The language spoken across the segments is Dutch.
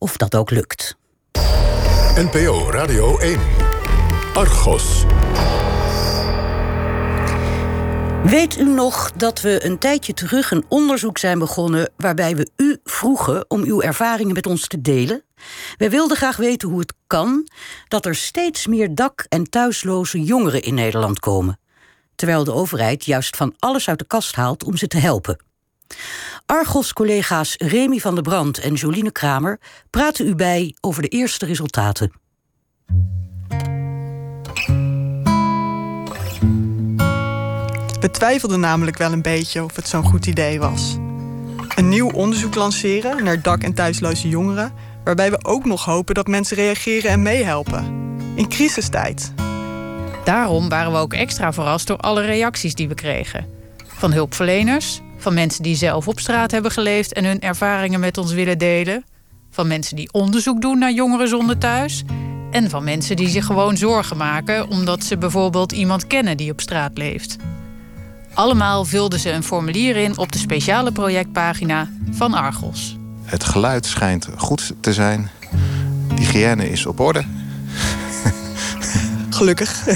of dat ook lukt. NPO Radio 1. Argos. Weet u nog dat we een tijdje terug een onderzoek zijn begonnen waarbij we u vroegen om uw ervaringen met ons te delen? Wij wilden graag weten hoe het kan dat er steeds meer dak- en thuisloze jongeren in Nederland komen, terwijl de overheid juist van alles uit de kast haalt om ze te helpen. Argos-collega's Remy van der Brand en Joline Kramer praten u bij over de eerste resultaten. We twijfelden namelijk wel een beetje of het zo'n goed idee was. Een nieuw onderzoek lanceren naar dak- en thuisloze jongeren, waarbij we ook nog hopen dat mensen reageren en meehelpen. In crisistijd. Daarom waren we ook extra verrast door alle reacties die we kregen. Van hulpverleners, van mensen die zelf op straat hebben geleefd en hun ervaringen met ons willen delen, van mensen die onderzoek doen naar jongeren zonder thuis en van mensen die zich gewoon zorgen maken omdat ze bijvoorbeeld iemand kennen die op straat leeft. Allemaal vulden ze een formulier in op de speciale projectpagina van Argos. Het geluid schijnt goed te zijn. De hygiëne is op orde. Gelukkig.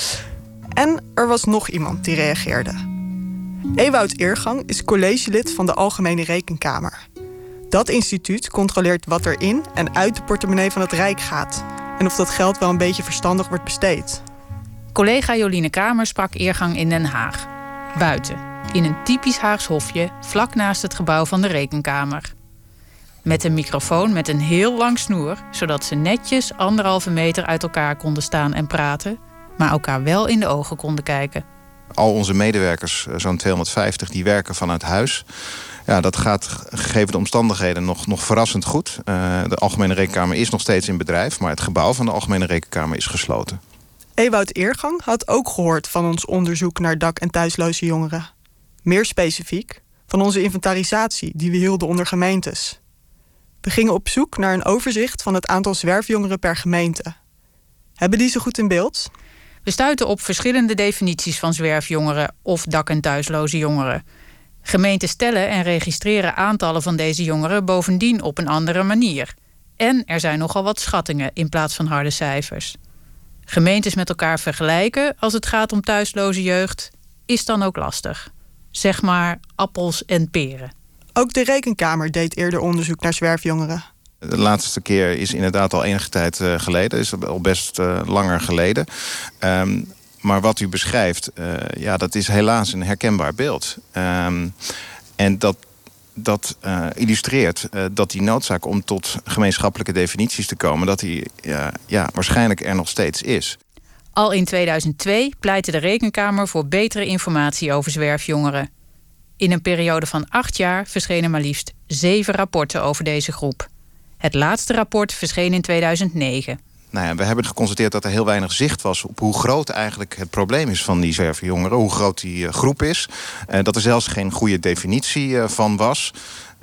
en er was nog iemand die reageerde. Ewout Eergang is collegelid van de Algemene Rekenkamer. Dat instituut controleert wat er in en uit de portemonnee van het Rijk gaat en of dat geld wel een beetje verstandig wordt besteed. Collega Joline Kramer sprak Eergang in Den Haag. Buiten, in een typisch Haags hofje, vlak naast het gebouw van de rekenkamer. Met een microfoon met een heel lang snoer, zodat ze netjes anderhalve meter uit elkaar konden staan en praten, maar elkaar wel in de ogen konden kijken. Al onze medewerkers, eh, zo'n 250, die werken vanuit huis. Ja, dat gaat gegeven de omstandigheden nog, nog verrassend goed. Uh, de Algemene Rekenkamer is nog steeds in bedrijf, maar het gebouw van de Algemene Rekenkamer is gesloten. Ewout Eergang had ook gehoord van ons onderzoek naar dak- en thuisloze jongeren. Meer specifiek, van onze inventarisatie die we hielden onder gemeentes. We gingen op zoek naar een overzicht van het aantal zwerfjongeren per gemeente. Hebben die ze goed in beeld? We stuiten op verschillende definities van zwerfjongeren of dak- en thuisloze jongeren. Gemeenten stellen en registreren aantallen van deze jongeren bovendien op een andere manier. En er zijn nogal wat schattingen in plaats van harde cijfers. Gemeentes met elkaar vergelijken als het gaat om thuisloze jeugd is dan ook lastig. Zeg maar appels en peren. Ook de Rekenkamer deed eerder onderzoek naar zwerfjongeren. De laatste keer is inderdaad al enige tijd uh, geleden, is al best uh, langer geleden. Um, maar wat u beschrijft, uh, ja, dat is helaas een herkenbaar beeld. Um, en dat, dat uh, illustreert uh, dat die noodzaak om tot gemeenschappelijke definities te komen, dat die ja, waarschijnlijk er nog steeds is. Al in 2002 pleitte de Rekenkamer voor betere informatie over zwerfjongeren. In een periode van acht jaar verschenen maar liefst zeven rapporten over deze groep. Het laatste rapport verscheen in 2009. Nou ja, we hebben geconstateerd dat er heel weinig zicht was op hoe groot eigenlijk het probleem is van die zwerfjongeren, hoe groot die uh, groep is. Uh, dat er zelfs geen goede definitie uh, van was.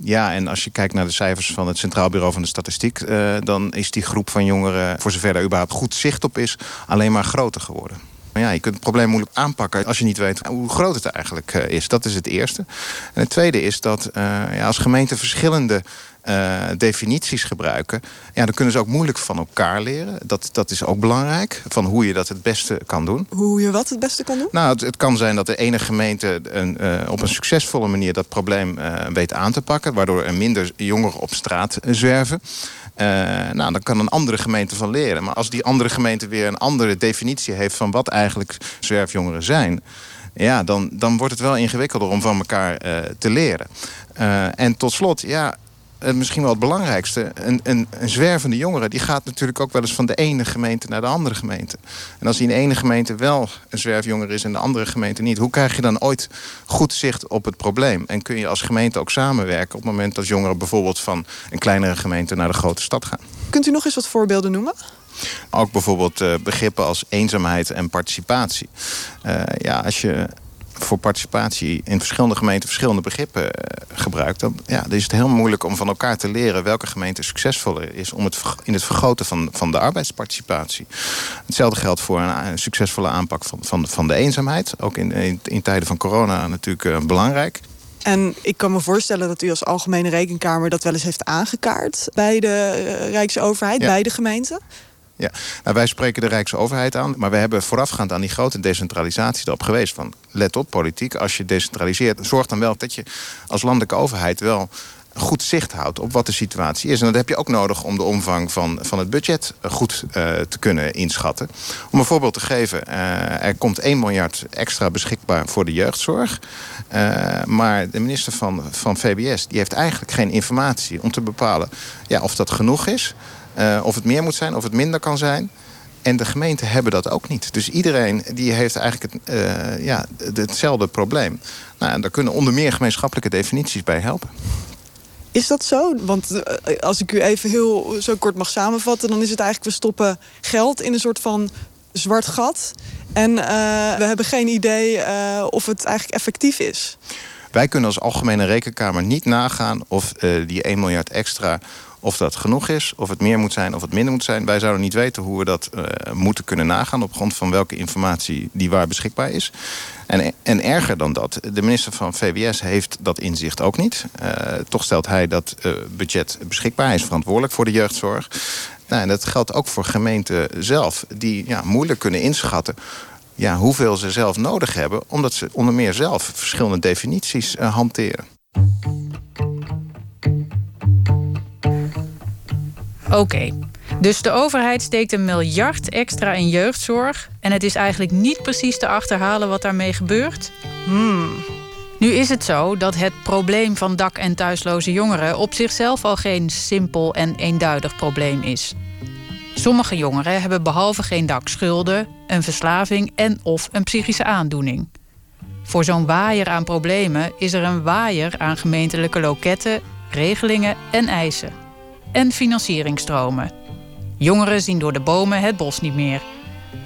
Ja, en als je kijkt naar de cijfers van het Centraal Bureau van de Statistiek, dan is die groep van jongeren, voor zover er überhaupt goed zicht op is, alleen maar groter geworden. Maar ja, je kunt het probleem moeilijk aanpakken als je niet weet hoe groot het eigenlijk is. Dat is het eerste. En het tweede is dat ja, als gemeente verschillende uh, definities gebruiken... Ja, dan kunnen ze ook moeilijk van elkaar leren. Dat, dat is ook belangrijk, van hoe je dat het beste kan doen. Hoe je wat het beste kan doen? Nou, het, het kan zijn dat de ene gemeente een, uh, op een succesvolle manier... dat probleem uh, weet aan te pakken... waardoor er minder jongeren op straat zwerven. nou, dan kan een andere gemeente van leren. Maar als die andere gemeente weer een andere definitie heeft... van wat eigenlijk zwerfjongeren zijn... ja, dan, dan wordt het wel ingewikkelder om van elkaar te leren. en tot slot, ja, uh, misschien wel het belangrijkste. Een, een, een, zwervende jongere die gaat natuurlijk ook wel eens van de ene gemeente naar de andere gemeente. En als die in de ene gemeente wel een zwerfjonger is en de andere gemeente niet, hoe krijg je dan ooit goed zicht op het probleem? En kun je als gemeente ook samenwerken op het moment dat jongeren bijvoorbeeld van een kleinere gemeente naar de grote stad gaan? Kunt u nog eens wat voorbeelden noemen? Ook bijvoorbeeld uh, begrippen als eenzaamheid en participatie. Uh, ja, als je voor participatie in verschillende gemeenten verschillende begrippen uh, gebruikt... dan ja, dan is het heel moeilijk om van elkaar te leren welke gemeente succesvoller is... Om het, in het vergroten van, van de arbeidsparticipatie. Hetzelfde geldt voor een, succesvolle aanpak van, van, van de eenzaamheid. Ook in, in, in tijden van corona natuurlijk uh, belangrijk. En ik kan me voorstellen dat u als Algemene Rekenkamer dat wel eens heeft aangekaart bij de eh, Rijksoverheid, bij de gemeente. Ja, nou, wij spreken de Rijksoverheid aan, maar we hebben voorafgaand aan die grote decentralisatie erop geweest van let op politiek, als je decentraliseert, zorg dan wel dat je als landelijke overheid wel goed zicht houdt op wat de situatie is. En dat heb je ook nodig om de omvang van, van het budget goed uh, te kunnen inschatten. Om een voorbeeld te geven, uh, er komt 1 miljard extra beschikbaar voor de jeugdzorg. Maar de minister van, van VBS die heeft eigenlijk geen informatie om te bepalen ja, of dat genoeg is. Of het meer moet zijn, of het minder kan zijn. En de gemeenten hebben dat ook niet. Dus iedereen die heeft eigenlijk het, ja, hetzelfde probleem. Nou, en daar kunnen onder meer gemeenschappelijke definities bij helpen. Is dat zo? Want eh, als ik u even heel zo kort mag samenvatten, dan is het eigenlijk we stoppen geld in een soort van zwart gat. En uh, we hebben geen idee of het eigenlijk effectief is. Wij kunnen als Algemene Rekenkamer niet nagaan of die 1 miljard extra of dat genoeg is, of het meer moet zijn, of het minder moet zijn. Wij zouden niet weten hoe we dat uh, moeten kunnen nagaan... op grond van welke informatie die waar beschikbaar is. En, en erger dan dat, de minister van VWS heeft dat inzicht ook niet. Uh, toch stelt hij dat uh, budget beschikbaar. Hij is verantwoordelijk voor de jeugdzorg. Nou, en dat geldt ook voor gemeenten zelf... die ja, moeilijk kunnen inschatten ja, hoeveel ze zelf nodig hebben... omdat ze onder meer zelf verschillende definities hanteren. Oké, okay. dus de overheid steekt een miljard extra in jeugdzorg... en het is eigenlijk niet precies te achterhalen wat daarmee gebeurt? Hmm. Nu is het zo dat het probleem van dak- en thuisloze jongeren... op zichzelf al geen simpel en eenduidig probleem is. Sommige jongeren hebben behalve geen dak schulden... een verslaving en of een psychische aandoening. Voor zo'n waaier aan problemen is er een waaier aan gemeentelijke loketten... regelingen en eisen en financieringstromen. Jongeren zien door de bomen het bos niet meer.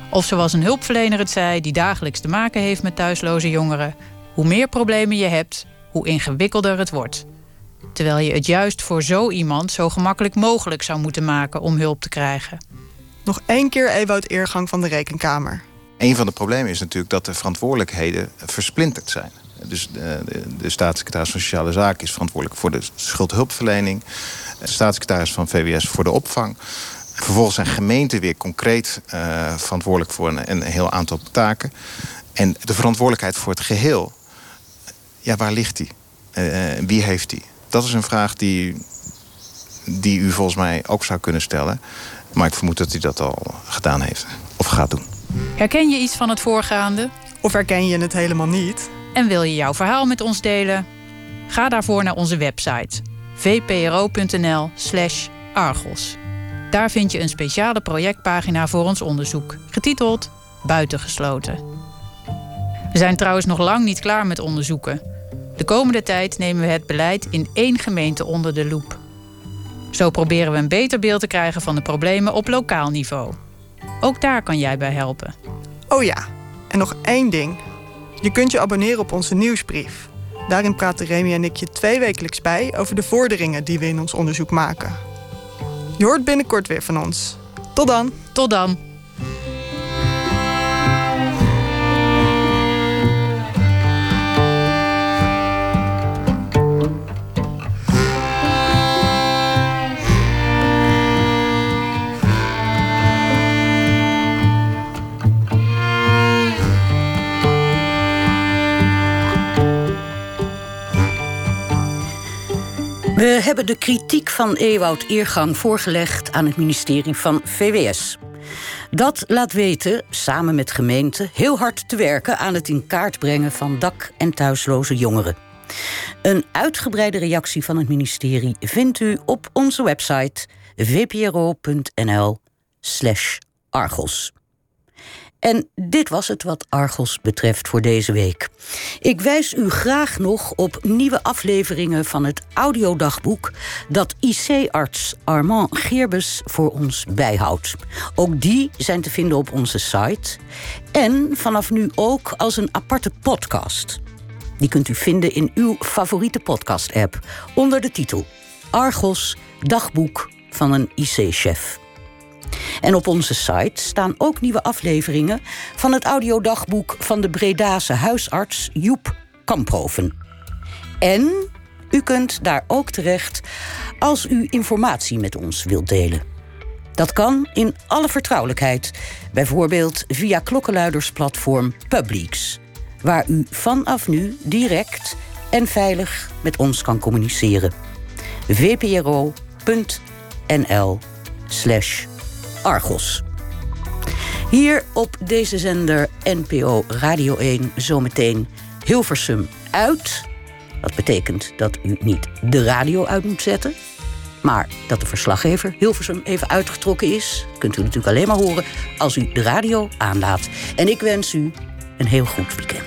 Of zoals een hulpverlener het zei, die dagelijks te maken heeft met thuisloze jongeren: hoe meer problemen je hebt, hoe ingewikkelder het wordt. Terwijl je het juist voor zo iemand zo gemakkelijk mogelijk zou moeten maken om hulp te krijgen. Nog één keer Ewout Eergang van de Rekenkamer. Een van de problemen is natuurlijk dat de verantwoordelijkheden versplinterd zijn. Dus de, de, de staatssecretaris van Sociale Zaken is verantwoordelijk voor de schuldhulpverlening staatssecretaris van VWS voor de opvang. Vervolgens zijn gemeenten weer concreet uh, verantwoordelijk voor een, een, heel aantal taken. En de verantwoordelijkheid voor het geheel, ja, waar ligt die? Uh, wie heeft die? Dat is een vraag die, die u volgens mij ook zou kunnen stellen. Maar ik vermoed dat hij dat al gedaan heeft of gaat doen. Herken je iets van het voorgaande? Of herken je het helemaal niet? En wil je jouw verhaal met ons delen? Ga daarvoor naar onze website vpro.nl/slash Argos. Daar vind je een speciale projectpagina voor ons onderzoek, getiteld Buitengesloten. We zijn trouwens nog lang niet klaar met onderzoeken. De komende tijd nemen we het beleid in één gemeente onder de loep. Zo proberen we een beter beeld te krijgen van de problemen op lokaal niveau. Ook daar kan jij bij helpen. Oh ja, en nog één ding. Je kunt je abonneren op onze nieuwsbrief. Daarin praten Remy en ik je twee wekelijks bij over de vorderingen die we in ons onderzoek maken. Je hoort binnenkort weer van ons. Tot dan. Tot dan. Hebben de kritiek van Ewoud Eergang voorgelegd aan het ministerie van VWS. Dat laat weten, samen met gemeenten, heel hard te werken aan het in kaart brengen van dak- en thuisloze jongeren. Een uitgebreide reactie van het ministerie vindt u op onze website vpro.nl/argos. En dit was het wat Argos betreft voor deze week. Ik wijs u graag nog op nieuwe afleveringen van het audiodagboek dat IC-arts Armand Geerbes voor ons bijhoudt. Ook die zijn te vinden op onze site. En vanaf nu ook als een aparte podcast. Die kunt u vinden in uw favoriete podcast-app onder de titel Argos Dagboek van een IC-chef. En op onze site staan ook nieuwe afleveringen van het audiodagboek van de Bredase huisarts Joep Kamphoven. En u kunt daar ook terecht als u informatie met ons wilt delen. Dat kan in alle vertrouwelijkheid, bijvoorbeeld via klokkenluidersplatform Publix, waar u vanaf nu direct en veilig met ons kan communiceren. vpro.nl slash Argos. Hier op deze zender NPO Radio 1 zometeen Hilversum uit. Dat betekent dat u niet de radio uit moet zetten, maar dat de verslaggever Hilversum even uitgetrokken is. Kunt u natuurlijk alleen maar horen als u de radio aanlaat. En ik wens u een heel goed weekend.